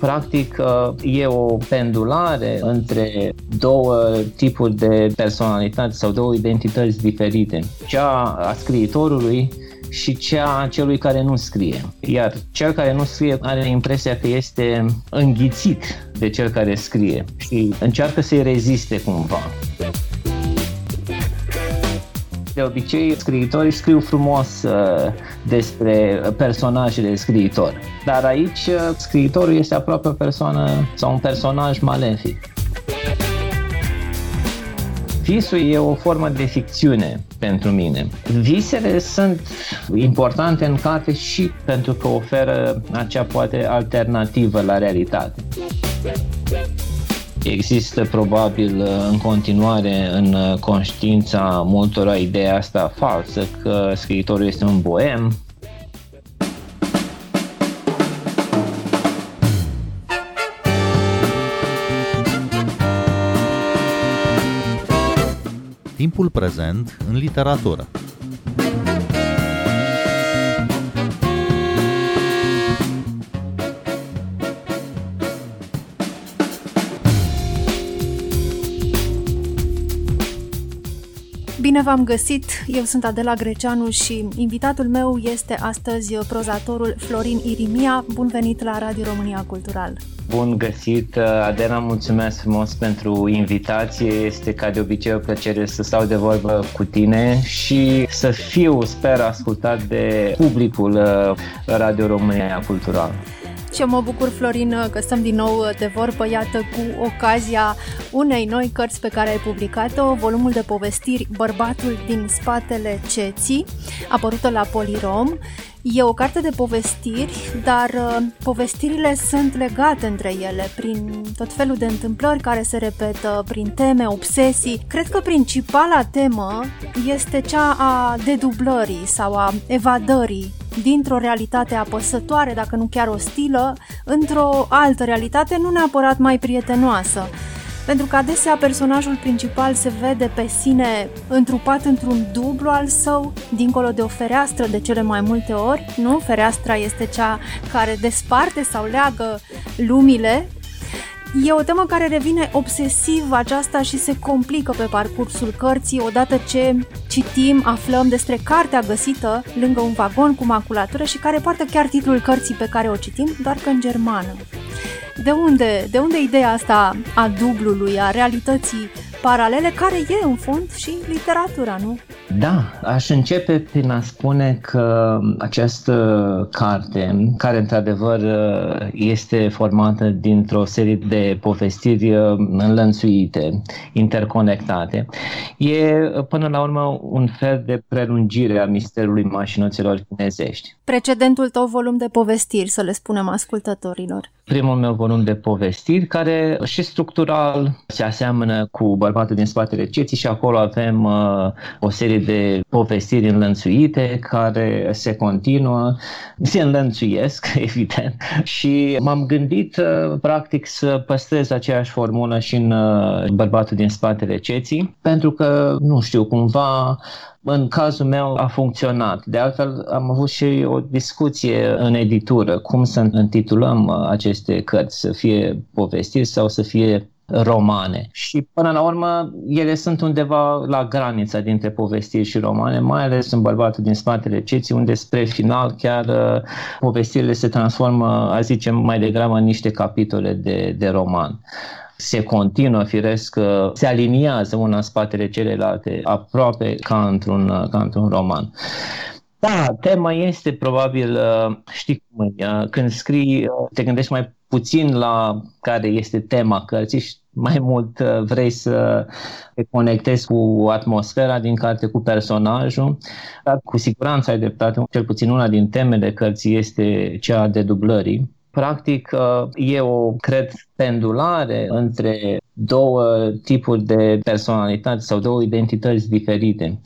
Practic, uh, e o pendulare între două tipuri de personalitate sau două identități diferite. Cea a scriitorului și cea a celui care nu scrie. Iar cel care nu scrie are impresia că este înghițit de cel care scrie și încearcă să-i reziste cumva. De obicei, scriitorii scriu frumos uh, despre personajele scriitor, dar aici uh, scriitorul este aproape o persoană sau un personaj malefic. Visul e o formă de ficțiune pentru mine. Visele sunt importante în carte și pentru că oferă acea poate alternativă la realitate. Există probabil în continuare în conștiința multora ideea asta falsă că scriitorul este un boem, Timpul prezent în literatură. Bine v-am găsit! Eu sunt Adela Greceanu și invitatul meu este astăzi prozatorul Florin Irimia. Bun venit la Radio România Cultural! Bun găsit, Adela, mulțumesc frumos pentru invitație. Este ca de obicei o plăcere să stau de vorbă cu tine și să fiu, sper, ascultat de publicul uh, Radio România Cultural. Și mă bucur, Florin, că stăm din nou de vorbă, iată, cu ocazia unei noi cărți pe care ai publicat-o, volumul de povestiri Bărbatul din spatele ceții, apărută la Polirom. E o carte de povestiri, dar uh, povestirile sunt legate între ele prin tot felul de întâmplări care se repetă, prin teme, obsesii. Cred că principala temă este cea a dedublării sau a evadării dintr-o realitate apăsătoare, dacă nu chiar ostilă, într-o altă realitate nu neapărat mai prietenoasă. Pentru că adesea personajul principal se vede pe sine întrupat într-un dublu al său, dincolo de o fereastră de cele mai multe ori, nu? Fereastra este cea care desparte sau leagă lumile E o temă care revine obsesiv aceasta și se complică pe parcursul cărții odată ce citim, aflăm despre cartea găsită lângă un vagon cu maculatură și care poartă chiar titlul cărții pe care o citim, doar că în germană. De unde, de unde ideea asta a dublului, a realității paralele, care e în fond și literatura, nu? Da, aș începe prin a spune că această carte, care într-adevăr este formată dintr-o serie de povestiri înlănțuite, interconectate, e până la urmă un fel de prelungire a misterului mașinuțelor chinezești. Precedentul tău volum de povestiri, să le spunem ascultătorilor. Primul meu volum de povestiri, care și structural se aseamănă cu Bărbatul din spatele ceții și acolo avem uh, o serie de povestiri înlănțuite care se continuă, se înlănțuiesc, evident, și m-am gândit uh, practic să păstrez aceeași formulă și în uh, Bărbatul din spatele ceții, pentru că, nu știu, cumva în cazul meu a funcționat. De altfel, am avut și o discuție în editură, cum să intitulăm uh, aceste cărți, să fie povestiri sau să fie romane. Și până la urmă, ele sunt undeva la granița dintre povestiri și romane, mai ales în Bărbatul din spatele ceții, unde spre final chiar uh, povestirile se transformă, a zicem, mai degrabă în niște capitole de, de roman se continuă, firesc, se aliniază una în spatele celelalte, aproape ca într-un, ca într-un roman. Da, tema este probabil, uh, știi cum e, uh, când scrii, uh, te gândești mai puțin la care este tema cărții și mai mult vrei să te conectezi cu atmosfera din carte, cu personajul, dar cu siguranță ai dreptate, cel puțin una din temele cărții este cea de dublării. Practic, e o, cred, pendulare între două tipuri de personalitate sau două identități diferite.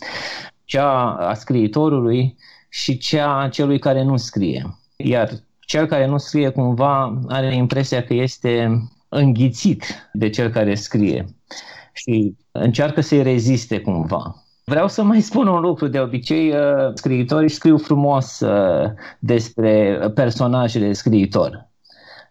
Cea a scriitorului și cea a celui care nu scrie. Iar cel care nu scrie cumva are impresia că este înghițit de cel care scrie și încearcă să-i reziste cumva. Vreau să mai spun un lucru. De obicei, uh, scriitorii scriu frumos uh, despre personajele scriitor.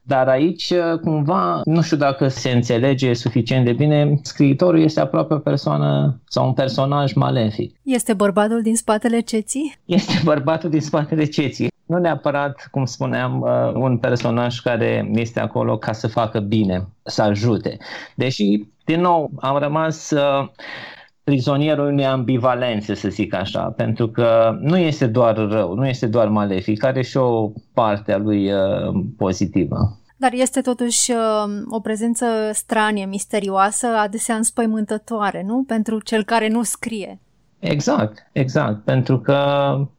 Dar aici, cumva, nu știu dacă se înțelege suficient de bine, scriitorul este aproape o persoană sau un personaj malefic. Este bărbatul din spatele ceții? Este bărbatul din spatele ceții. Nu neapărat, cum spuneam, uh, un personaj care este acolo ca să facă bine, să ajute. Deși, din nou, am rămas uh, prizonierul unei ambivalențe, să zic așa, pentru că nu este doar rău, nu este doar malefic, are și o parte a lui uh, pozitivă. Dar este totuși o prezență stranie, misterioasă, adesea înspăimântătoare, nu? Pentru cel care nu scrie. Exact, exact, pentru că,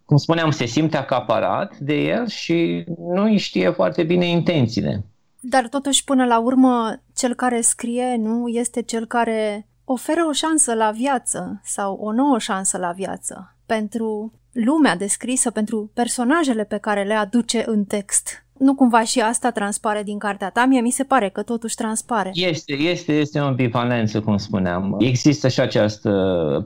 cum spuneam, se simte acaparat de el și nu îi știe foarte bine intențiile. Dar totuși, până la urmă, cel care scrie nu este cel care oferă o șansă la viață sau o nouă șansă la viață pentru lumea descrisă, pentru personajele pe care le aduce în text. Nu cumva și asta transpare din cartea ta? Mie mi se pare că totuși transpare. Este, este, este o ambivalență, cum spuneam. Există și această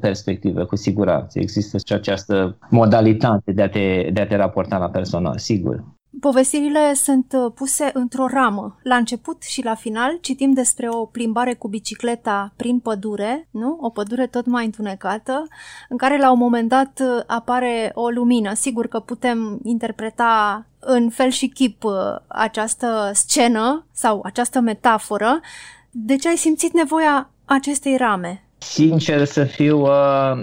perspectivă, cu siguranță. Există și această modalitate de a te, de a te raporta la personal, sigur. Povestirile sunt uh, puse într-o ramă. La început și la final citim despre o plimbare cu bicicleta prin pădure, nu? O pădure tot mai întunecată, în care la un moment dat uh, apare o lumină. Sigur că putem interpreta în fel și chip uh, această scenă sau această metaforă. De ce ai simțit nevoia acestei rame? Sincer să fiu, uh,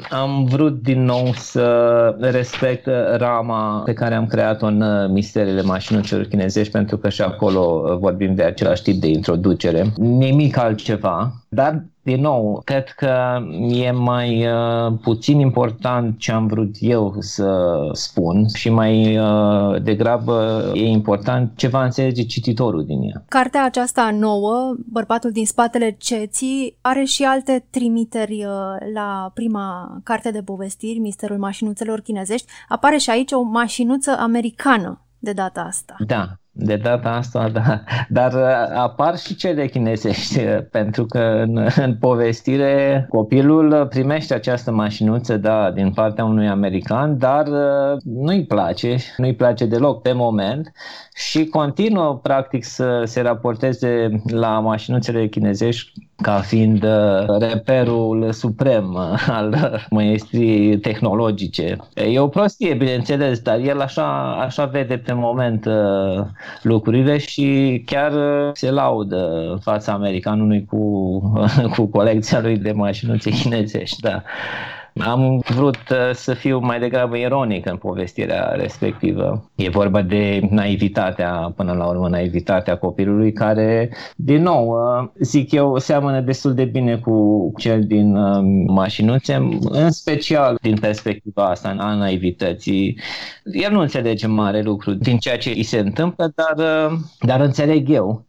am vrut din nou să respect rama pe care am creat-o în uh, misterele mașinuților chinezești, pentru că și acolo vorbim de același tip de introducere. Nimic altceva, dar din nou, cred că e mai uh, puțin important ce am vrut eu să spun și mai uh, degrabă e important ce va înțelege cititorul din ea. Cartea aceasta nouă, Bărbatul din spatele ceții, are și alte trimiteri uh, la prima carte de povestiri, Misterul mașinuțelor chinezești. Apare și aici o mașinuță americană de data asta. Da, de data asta, da. Dar uh, apar și cele chinezești, uh, pentru că în, în povestire copilul primește această mașinuță, da, din partea unui american, dar uh, nu-i place, nu-i place deloc pe moment și continuă practic să se raporteze la mașinuțele chinezești ca fiind uh, reperul suprem uh, al măiestrii tehnologice. E o prostie, bineînțeles, dar el așa, așa vede pe moment uh, lucrurile și chiar se laudă în fața americanului cu, cu colecția lui de mașinuțe chinezești. Da. Am vrut uh, să fiu mai degrabă ironic în povestirea respectivă. E vorba de naivitatea, până la urmă, naivitatea copilului care, din nou, uh, zic eu, seamănă destul de bine cu cel din uh, mașinuțe, în special din perspectiva asta a naivității. El nu înțelege mare lucru din ceea ce îi se întâmplă, dar, dar înțeleg eu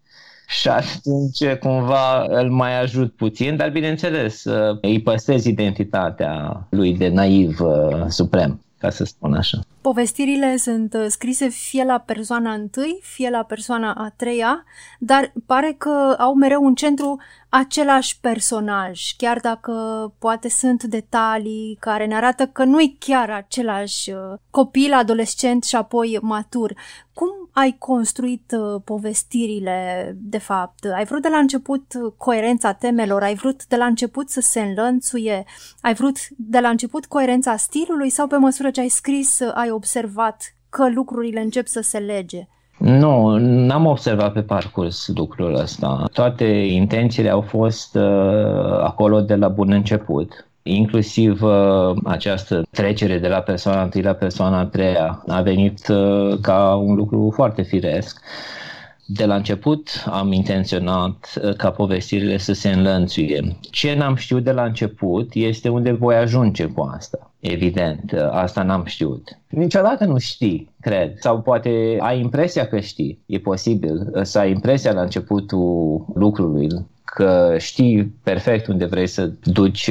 și atunci cumva îl mai ajut puțin, dar bineînțeles îi păstrez identitatea lui de naiv uh, suprem ca să spun așa. Povestirile sunt uh, scrise fie la persoana întâi, fie la persoana a treia, dar pare că au mereu în centru același personaj, chiar dacă poate sunt detalii care ne arată că nu e chiar același uh, copil, adolescent și apoi matur. Cum ai construit uh, povestirile, de fapt? Ai vrut de la început coerența temelor? Ai vrut de la început să se înlănțuie? Ai vrut de la început coerența stilului sau pe măsură ce ai scris ai observat că lucrurile încep să se lege? Nu, n-am observat pe parcurs lucrul ăsta. Toate intențiile au fost uh, acolo de la bun început. Inclusiv uh, această trecere de la persoana întâi la persoana a treia a venit uh, ca un lucru foarte firesc. De la început am intenționat uh, ca povestirile să se înlănțuie. Ce n-am știut de la început este unde voi ajunge cu asta. Evident, uh, asta n-am știut. Niciodată nu știi, cred, sau poate ai impresia că știi. E posibil uh, să ai impresia la începutul lucrului că știi perfect unde vrei să duci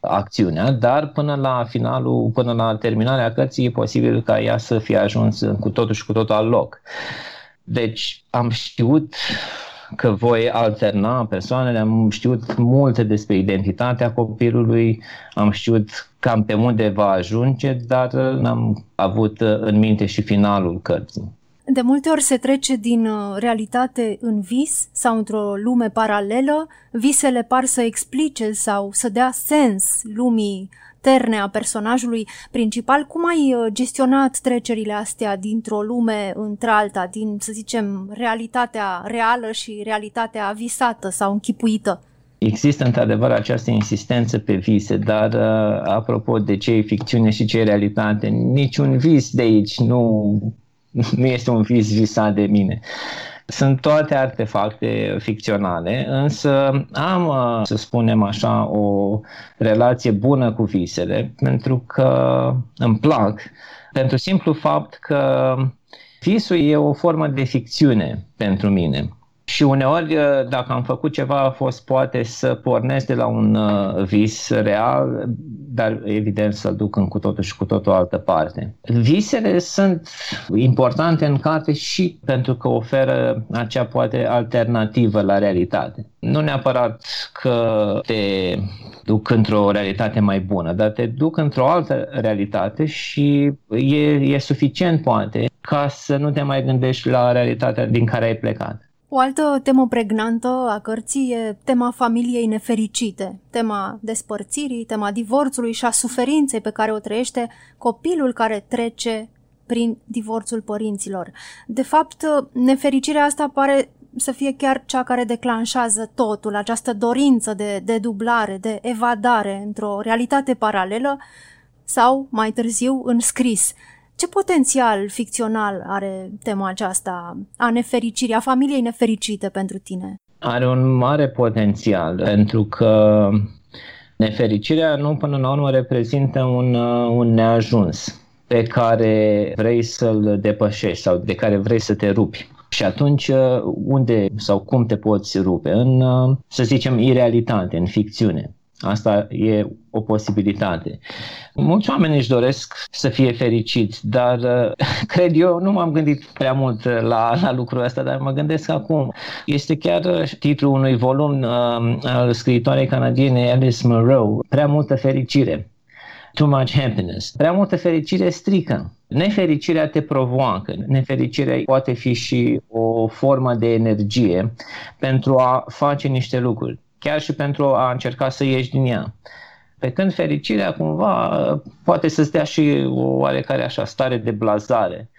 acțiunea, dar până la finalul, până la terminarea cărții e posibil ca ea să fie ajuns cu totul și cu totul al loc. Deci am știut că voi alterna persoanele, am știut multe despre identitatea copilului, am știut cam pe unde va ajunge, dar n-am avut în minte și finalul cărții. De multe ori se trece din uh, realitate în vis sau într-o lume paralelă, visele par să explice sau să dea sens lumii terne a personajului principal. Cum ai uh, gestionat trecerile astea dintr-o lume într-alta, din, să zicem, realitatea reală și realitatea visată sau închipuită? Există într-adevăr această insistență pe vise, dar uh, apropo de ce e ficțiune și ce e realitate, niciun vis de aici nu, nu este un vis visat de mine. Sunt toate artefacte ficționale, însă am, uh, să spunem așa, o relație bună cu visele, pentru că îmi plac, pentru simplu fapt că visul e o formă de ficțiune pentru mine. Și uneori, uh, dacă am făcut ceva, a fost poate să pornesc de la un uh, vis real, dar evident să-l duc în cu totul și cu totul altă parte. Visele sunt importante în carte și pentru că oferă acea poate alternativă la realitate. Nu neapărat că te duc într-o realitate mai bună, dar te duc într-o altă realitate și e, e suficient poate ca să nu te mai gândești la realitatea din care ai plecat. O altă temă pregnantă a cărții e tema familiei nefericite, tema despărțirii, tema divorțului și a suferinței pe care o trăiește copilul care trece prin divorțul părinților. De fapt, nefericirea asta pare să fie chiar cea care declanșează totul, această dorință de, de dublare, de evadare într-o realitate paralelă sau, mai târziu, în scris. Ce potențial ficțional are tema aceasta a nefericirii, a familiei nefericite pentru tine? Are un mare potențial, pentru că nefericirea nu până la urmă reprezintă un, uh, un neajuns pe care vrei să-l depășești sau de care vrei să te rupi. Și atunci, uh, unde sau cum te poți rupe? În, uh, să zicem, irealitate, în ficțiune. Asta e o posibilitate. Mulți oameni își doresc să fie fericiți, dar cred eu, nu m-am gândit prea mult la, la lucrul ăsta, dar mă gândesc acum. Este chiar titlul unui volum uh, al scriitoarei canadiene Alice Munro, Prea multă fericire. Too much happiness. Prea multă fericire strică. Nefericirea te provoacă. Nefericirea poate fi și o formă de energie pentru a face niște lucruri chiar și pentru a încerca să ieși din ea. Pe când fericirea cumva poate să-ți dea și o oarecare așa stare de blazare.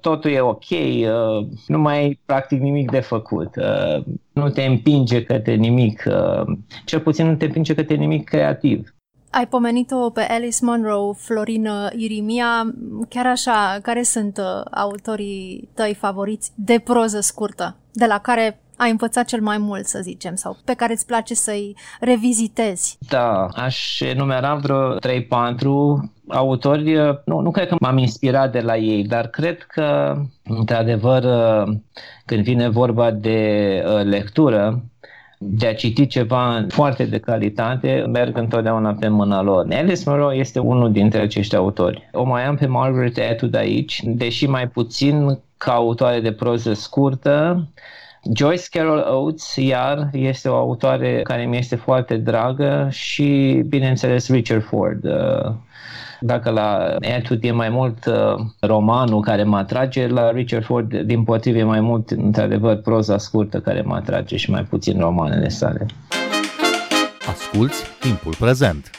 Totul e ok, uh, nu mai ai practic nimic de făcut, uh, nu te împinge către nimic, uh, cel puțin nu te împinge către nimic creativ. Ai pomenit-o pe Alice Munro, Florină Irimia, chiar așa, care sunt autorii tăi favoriți de proză scurtă, de la care ai învățat cel mai mult, să zicem, sau pe care îți place să-i revizitezi? Da, aș enumera vreo 3-4 autori. Nu, nu cred că m-am inspirat de la ei, dar cred că, într-adevăr, când vine vorba de uh, lectură, de a citi ceva foarte de calitate, merg întotdeauna pe mâna lor. Alice Munro este unul dintre acești autori. O mai am pe Margaret Atwood aici, deși mai puțin ca autoare de proză scurtă, Joyce Carol Oates, iar, este o autoare care mi este foarte dragă și, bineînțeles, Richard Ford. Uh, dacă la Atwood e mai mult uh, romanul care mă atrage, la Richard Ford, din potrivă, e mai mult, într-adevăr, proza scurtă care mă atrage și mai puțin romanele sale. Asculți timpul prezent!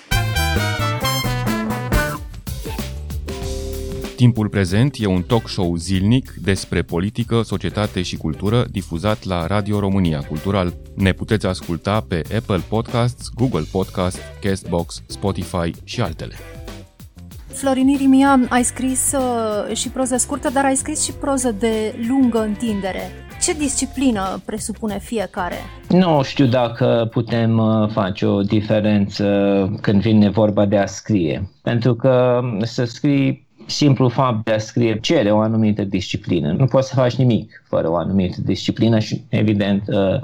Timpul prezent e un talk show zilnic despre politică, societate și cultură difuzat la Radio România Cultural. Ne puteți asculta pe Apple Podcasts, Google Podcasts, Castbox, Spotify și altele. Florin Irimia, ai scris uh, și proză scurtă, dar ai scris și proză de lungă întindere. Ce disciplină presupune fiecare? Nu știu dacă putem uh, face o diferență când vine vorba de a scrie. Pentru că să scrii simplu fapt de a scrie cere o anumită disciplină. Nu poți să faci nimic fără o anumită disciplină și, evident, uh,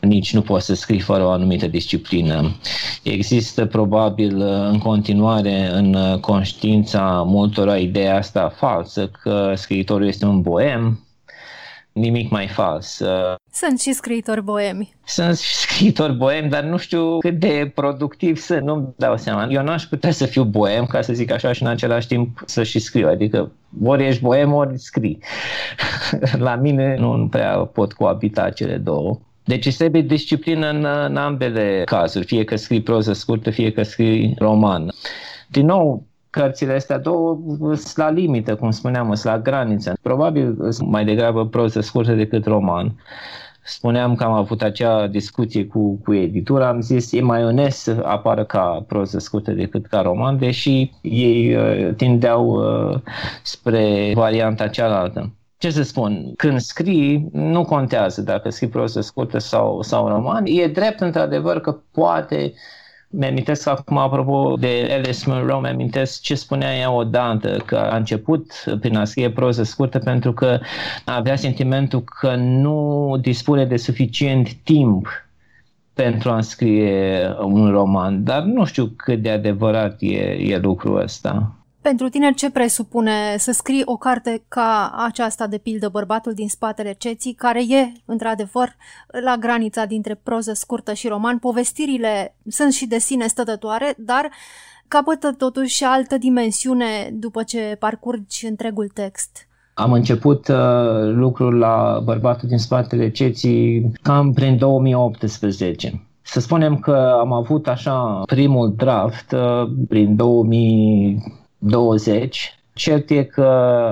nici nu poți să scrii fără o anumită disciplină. Există probabil uh, în continuare în uh, conștiința multora ideea asta falsă că scriitorul este un boem, nimic mai fals. Sunt și scriitori boemi. Sunt și scriitori boemi, dar nu știu cât de productiv sunt, nu-mi dau seama. Eu n-aș putea să fiu boem, ca să zic așa, și în același timp să și scriu. Adică ori ești boem, ori scrii. La mine nu prea pot coabita cele două. Deci îți trebuie disciplină în, în ambele cazuri, fie că scrii proză scurtă, fie că scrii roman. Din nou, cărțile astea două sunt la limită, cum spuneam, sunt la graniță. Probabil sunt mai degrabă proză scurtă decât roman. Spuneam că am avut acea discuție cu, cu editura, am zis e mai onest să apară ca proză scurtă decât ca roman, deși ei uh, tindeau uh, spre varianta cealaltă ce să spun, când scrii, nu contează dacă scrii proză scurtă sau, sau roman. E drept, într-adevăr, că poate mi-amintesc acum, apropo de Alice Munro, mi-amintesc ce spunea ea odată, că a început prin a scrie proză scurtă pentru că avea sentimentul că nu dispune de suficient timp pentru a scrie un roman, dar nu știu cât de adevărat e, e lucrul ăsta. Pentru tine ce presupune să scrii o carte ca aceasta, de pildă, Bărbatul din spatele ceții, care e, într-adevăr, la granița dintre proză scurtă și roman? Povestirile sunt și de sine stătătoare, dar capătă totuși altă dimensiune după ce parcurgi întregul text. Am început uh, lucrul la Bărbatul din spatele ceții cam prin 2018. Să spunem că am avut așa primul draft uh, prin 2000 20. Cert e că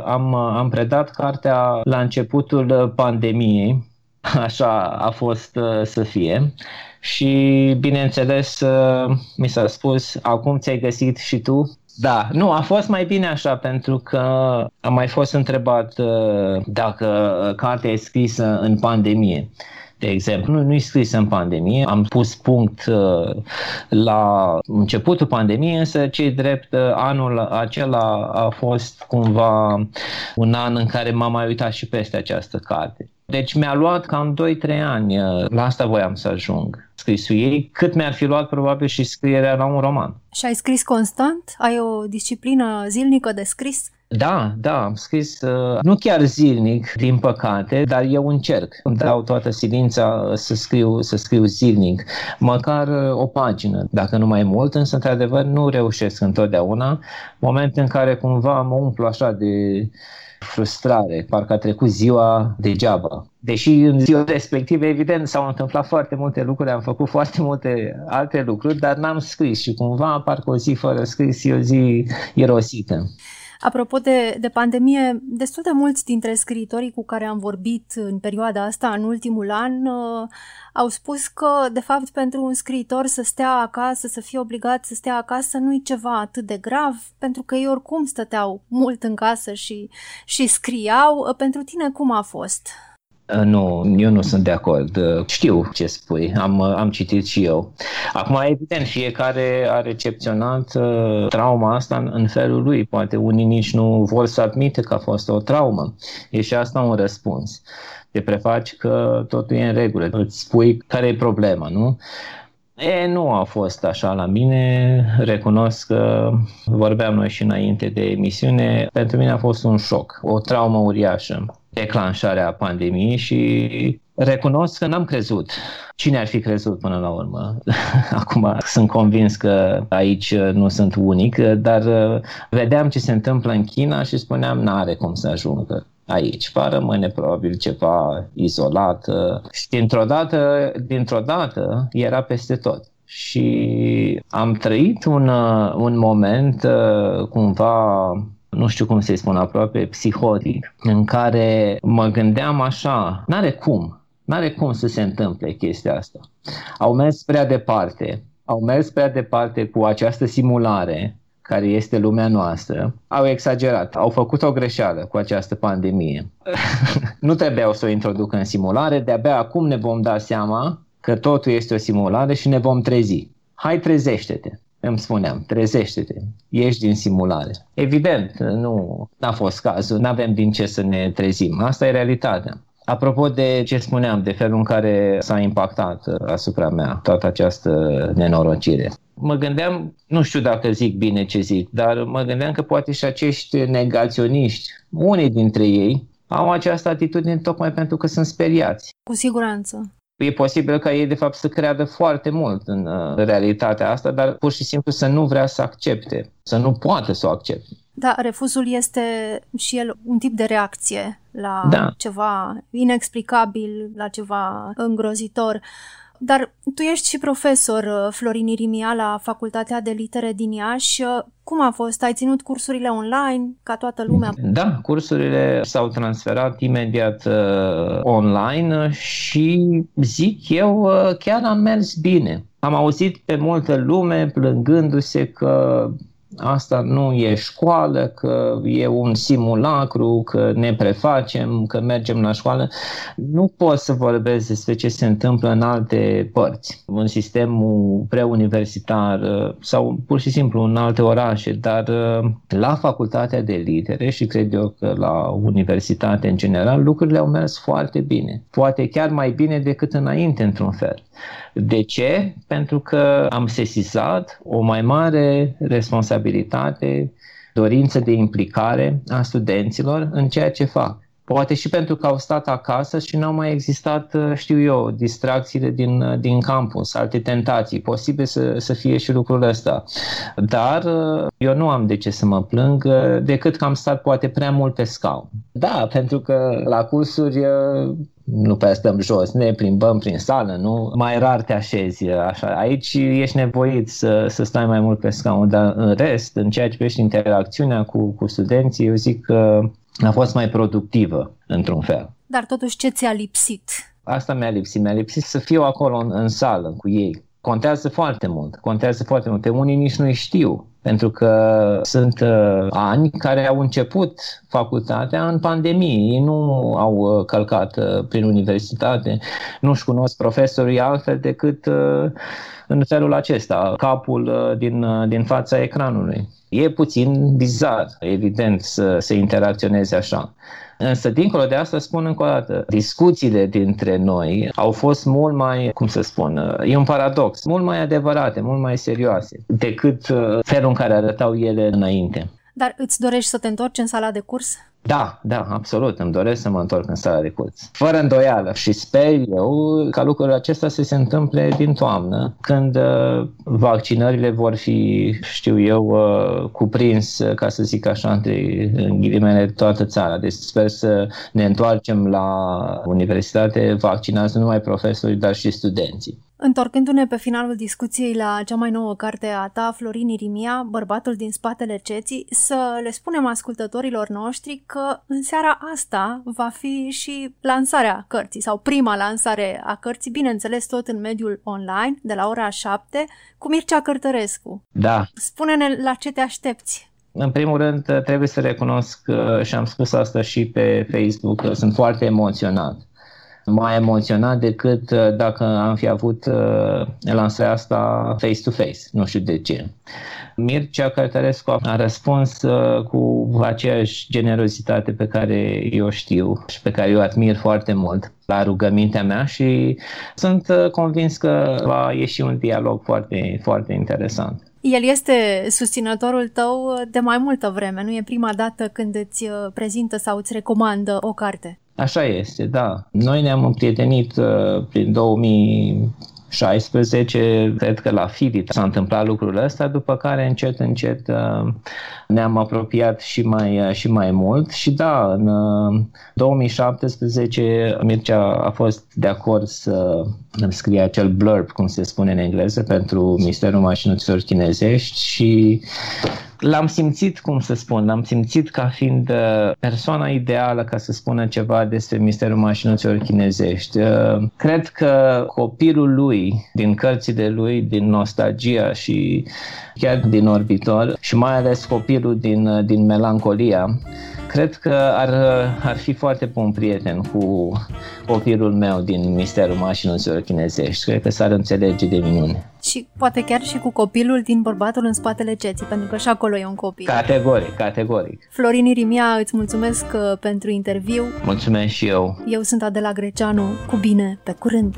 am, am predat cartea la începutul pandemiei, așa a fost uh, să fie. Și, bineînțeles, uh, mi s-a spus, acum ți-ai găsit și tu da, nu, a fost mai bine așa pentru că am mai fost întrebat uh, dacă cartea e scrisă în pandemie de exemplu. Nu, nu-i scris în pandemie, am pus punct uh, la începutul pandemiei, însă cei drept uh, anul acela a fost cumva un an în care m-am mai uitat și peste această carte. Deci mi-a luat cam 2-3 ani, uh, la asta voiam să ajung scrisul ei, cât mi-ar fi luat probabil și scrierea la un roman. Și ai scris constant? Ai o disciplină zilnică de scris? Da, da, am scris uh, nu chiar zilnic, din păcate, dar eu încerc. Îmi dau toată silința să scriu, să scriu zilnic, măcar uh, o pagină, dacă nu mai mult, însă într-adevăr nu reușesc întotdeauna. Moment în care cumva mă umplu așa de frustrare, parcă a trecut ziua degeaba. Deși în ziua respectivă, evident, s-au întâmplat foarte multe lucruri, am făcut foarte multe alte lucruri, dar n-am scris și cumva parcă o zi fără scris e o zi irosită. Apropo de, de pandemie, destul de mulți dintre scriitorii cu care am vorbit în perioada asta, în ultimul an, uh, au spus că, de fapt, pentru un scriitor să stea acasă, să fie obligat să stea acasă, nu e ceva atât de grav, pentru că ei oricum stăteau mult în casă și, și scriau. Pentru tine, cum a fost? Uh, nu, eu nu sunt de acord. Uh, știu ce spui, am, uh, am citit și eu. Acum, evident, fiecare a recepționat trauma asta în, în felul lui. Poate unii nici nu vor să admite că a fost o traumă. E și asta un răspuns. Te prefaci că totul e în regulă. Îți spui care e problema, nu? E, nu a fost așa la mine, recunosc că vorbeam noi și înainte de emisiune, pentru mine a fost un șoc, o traumă uriașă declanșarea pandemiei și recunosc că n-am crezut. Cine ar fi crezut până la urmă? Acum sunt convins că aici nu sunt unic, dar vedeam ce se întâmplă în China și spuneam n-are cum să ajungă aici. Va rămâne probabil ceva izolat și dintr-o dată, dintr-o dată era peste tot. Și am trăit un, un moment cumva nu știu cum să-i spun, aproape psihotic, în care mă gândeam așa, n-are cum, n-are cum să se întâmple chestia asta. Au mers prea departe, au mers prea departe cu această simulare care este lumea noastră, au exagerat, au făcut o greșeală cu această pandemie. nu trebuiau să o introducă în simulare, de-abia acum ne vom da seama că totul este o simulare și ne vom trezi. Hai trezește-te! Îmi spuneam, trezește-te, ieși din simulare. Evident, nu a fost cazul, nu avem din ce să ne trezim. Asta e realitatea. Apropo de ce spuneam, de felul în care s-a impactat asupra mea toată această nenorocire. Mă gândeam, nu știu dacă zic bine ce zic, dar mă gândeam că poate și acești negaționiști, unii dintre ei, au această atitudine tocmai pentru că sunt speriați. Cu siguranță. E posibil ca ei, de fapt, să creadă foarte mult în uh, realitatea asta, dar pur și simplu să nu vrea să accepte, să nu poată să o accepte. Da, refuzul este și el un tip de reacție la Da. ceva inexplicabil, la ceva îngrozitor. Dar tu ești și profesor, uh, Florin Irimia, la Facultatea de Litere din Iași. Uh, Cum a fost? Ai ținut cursurile online, ca toată lumea? Da, cursurile s-au transferat imediat uh, online și zic eu uh, chiar am mers bine. Am auzit pe multă lume plângându-se că asta nu e școală, că e un simulacru, că ne prefacem, că mergem la școală. Nu pot să vorbesc despre ce se întâmplă în alte părți, în sistemul preuniversitar uh, sau pur și simplu în alte orașe, dar uh, la facultatea de litere și cred eu că la universitate în general lucrurile au mers foarte bine. Poate chiar mai bine decât înainte într-un fel. De ce? Pentru că am sesizat o mai mare responsabilitate, dorință de implicare a studenților în ceea ce fac. Poate și pentru că au stat acasă și n-au mai existat, uh, știu eu, distracțiile din, uh, din campus, alte tentații. Posibil să, să fie și lucrul ăsta. Dar uh, eu nu am de ce să mă plâng uh, decât că am stat poate prea mult pe scaun. Da, pentru că la cursuri uh, nu prea stăm jos, ne plimbăm prin sală, nu? Mai rar te așezi așa. Aici ești nevoit să, să stai mai mult pe scaun, dar în rest, în ceea ce privește interacțiunea cu, cu studenții, eu zic că a fost mai productivă, într-un fel. Dar totuși ce ți-a lipsit? Asta mi-a lipsit. Mi-a lipsit să fiu acolo în, în sală cu ei. Contează foarte mult. Contează foarte mult. Pe unii nici nu știu. Pentru că sunt uh, ani care au început facultatea în pandemie. Ei nu au uh, călcat uh, prin universitate, nu-și cunosc profesorii altfel decât uh, în felul acesta, capul uh, din, uh, din fața ecranului. E puțin bizar, evident, să, să interacționeze așa. Însă, dincolo de asta, spun încă o dată, discuțiile dintre noi au fost mult mai, cum să spun, e un paradox, mult mai adevărate, mult mai serioase decât uh, felul în care arătau ele înainte. Dar îți dorești să te întorci în sala de curs? Da, da, absolut, îmi doresc să mă întorc în sala de curs. Fără îndoială și sper eu ca lucrul acesta să se întâmple din toamnă, când uh, vaccinările vor fi, știu eu, uh, cuprins, uh, ca să zic așa, între în ghilimele toată țara. Deci sper să ne întoarcem la universitate vaccinați nu numai profesorii, dar și studenții. Întorcându-ne pe finalul discuției la cea mai nouă carte a ta, Florin Irimia, Bărbatul din spatele ceții, să le spunem ascultătorilor noștri că în seara asta va fi și lansarea cărții sau prima lansare a cărții, bineînțeles tot în mediul online, de la ora 7, cu Mircea Cărtărescu. Da, Spune-ne la ce te aștepți. În primul rând, trebuie să recunosc uh, și am spus asta și pe Facebook, că sunt foarte emoționat. Mai emoționat decât uh, dacă am fi avut uh, lansarea asta face-to-face. Nu știu de ce. Mircea Cărtărescu a răspuns uh, cu aceeași generozitate pe care eu știu și pe care eu admir foarte mult la rugămintea mea și sunt uh, convins că va ieși un dialog foarte, foarte interesant. El este susținătorul tău de mai multă vreme, nu e prima dată când îți uh, prezintă sau îți recomandă o carte. Așa este, da. Noi ne-am împrietenit uh, prin 2016, cred că la Filit s-a întâmplat lucrul ăsta, după care încet, încet uh, ne-am apropiat și mai, uh, și mai mult și da, în uh, 2017 Mircea a fost de acord să îmi scrie acel blurb, cum se spune în engleză, pentru Ministerul Mașinuților Chinezești și l-am simțit, cum să spun, l-am simțit ca fiind uh, persoana ideală ca să spună ceva despre Ministerul Mașinuților Chinezești. Uh, cred că copilul lui, din cărțile lui, din nostalgia și chiar din orbitor și mai ales copilul din, uh, din melancolia, cred că ar, ar fi foarte bun prieten cu copilul meu din Misterul Mașinuților Chinezești. Cred că s-ar înțelege de minune. Și poate chiar și cu copilul din bărbatul în spatele ceții, pentru că și acolo e un copil. Categoric, categoric. Florin Irimia, îți mulțumesc uh, pentru interviu. Mulțumesc și eu. Eu sunt Adela Greceanu. Cu bine, pe curând!